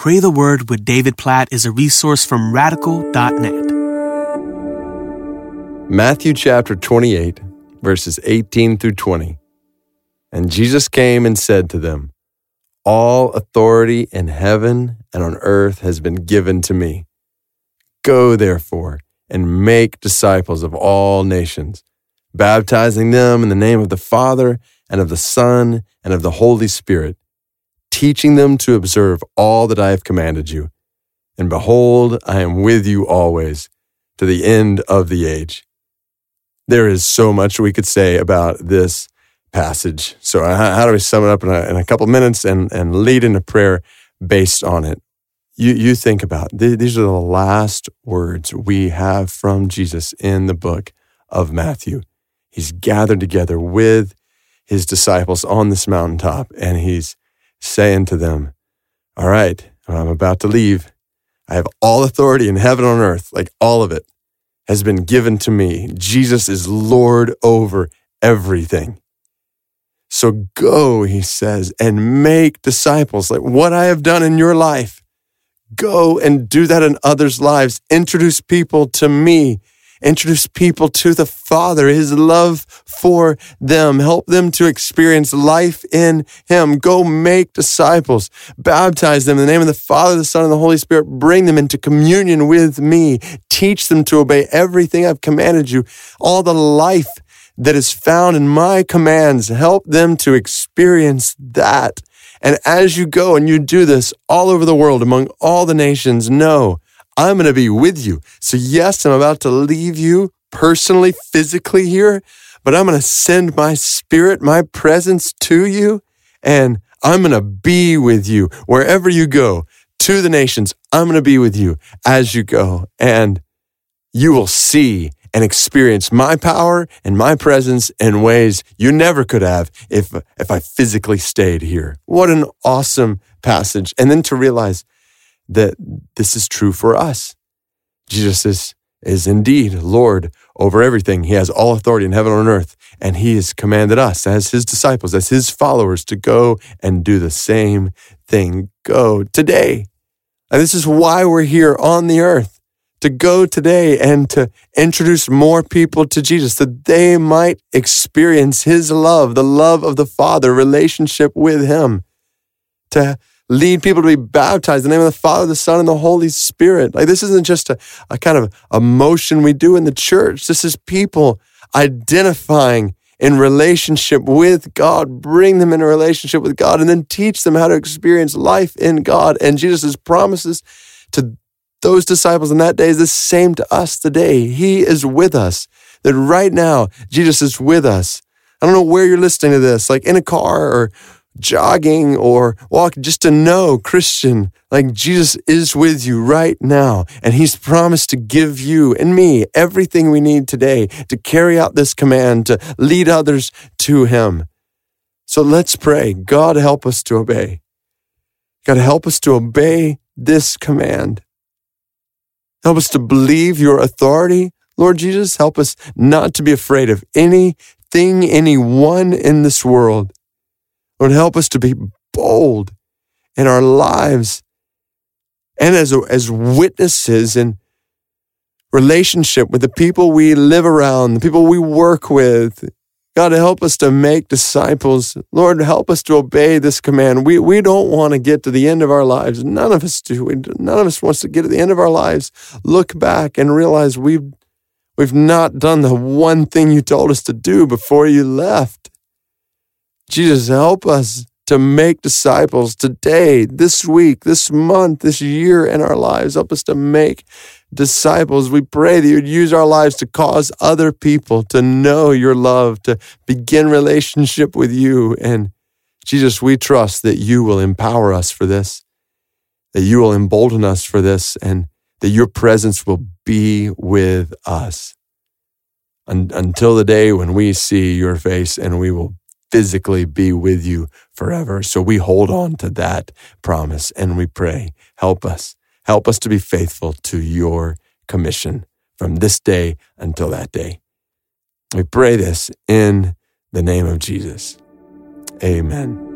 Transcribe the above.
Pray the Word with David Platt is a resource from radical.net. Matthew chapter 28, verses 18 through 20. And Jesus came and said to them, All authority in heaven and on earth has been given to me. Go, therefore, and make disciples of all nations, baptizing them in the name of the Father and of the Son and of the Holy Spirit teaching them to observe all that I have commanded you. And behold, I am with you always to the end of the age. There is so much we could say about this passage. So, uh, how do we sum it up in a, in a couple minutes and, and lead into prayer based on it? You, you think about these are the last words we have from Jesus in the book of Matthew. He's gathered together with his disciples on this mountaintop and he's saying to them, All right, I'm about to leave. I have all authority in heaven and on earth, like all of it has been given to me. Jesus is Lord over everything. So go, he says, and make disciples, like what I have done in your life. Go and do that in others' lives. Introduce people to me Introduce people to the Father, His love for them. Help them to experience life in Him. Go make disciples. Baptize them in the name of the Father, the Son, and the Holy Spirit. Bring them into communion with me. Teach them to obey everything I've commanded you. All the life that is found in my commands. Help them to experience that. And as you go and you do this all over the world among all the nations, know I'm going to be with you. So, yes, I'm about to leave you personally, physically here, but I'm going to send my spirit, my presence to you, and I'm going to be with you wherever you go to the nations. I'm going to be with you as you go, and you will see and experience my power and my presence in ways you never could have if, if I physically stayed here. What an awesome passage. And then to realize that this is true for us. Jesus is, is indeed Lord over everything. He has all authority in heaven and on earth, and He has commanded us as His disciples, as His followers, to go and do the same thing. Go today. And this is why we're here on the earth to go today and to introduce more people to Jesus, that they might experience His love, the love of the Father, relationship with Him, to lead people to be baptized in the name of the Father, the Son, and the Holy Spirit. Like this isn't just a, a kind of a motion we do in the church. This is people identifying in relationship with God, bring them in a relationship with God, and then teach them how to experience life in God. And Jesus' promises to those disciples in that day is the same to us today. He is with us. That right now, Jesus is with us. I don't know where you're listening to this, like in a car or jogging or walk just to know, Christian, like Jesus is with you right now. And he's promised to give you and me everything we need today to carry out this command, to lead others to him. So let's pray. God, help us to obey. God, help us to obey this command. Help us to believe your authority. Lord Jesus, help us not to be afraid of anything, anyone in this world. Lord, help us to be bold in our lives and as, as witnesses in relationship with the people we live around, the people we work with. God, help us to make disciples. Lord, help us to obey this command. We, we don't want to get to the end of our lives. None of us do. None of us wants to get to the end of our lives, look back and realize we've, we've not done the one thing you told us to do before you left. Jesus, help us to make disciples today, this week, this month, this year in our lives. Help us to make disciples. We pray that you'd use our lives to cause other people to know your love, to begin relationship with you. And Jesus, we trust that you will empower us for this, that you will embolden us for this, and that your presence will be with us until the day when we see your face and we will physically be with you forever. So we hold on to that promise and we pray, help us. Help us to be faithful to your commission from this day until that day. We pray this in the name of Jesus. Amen.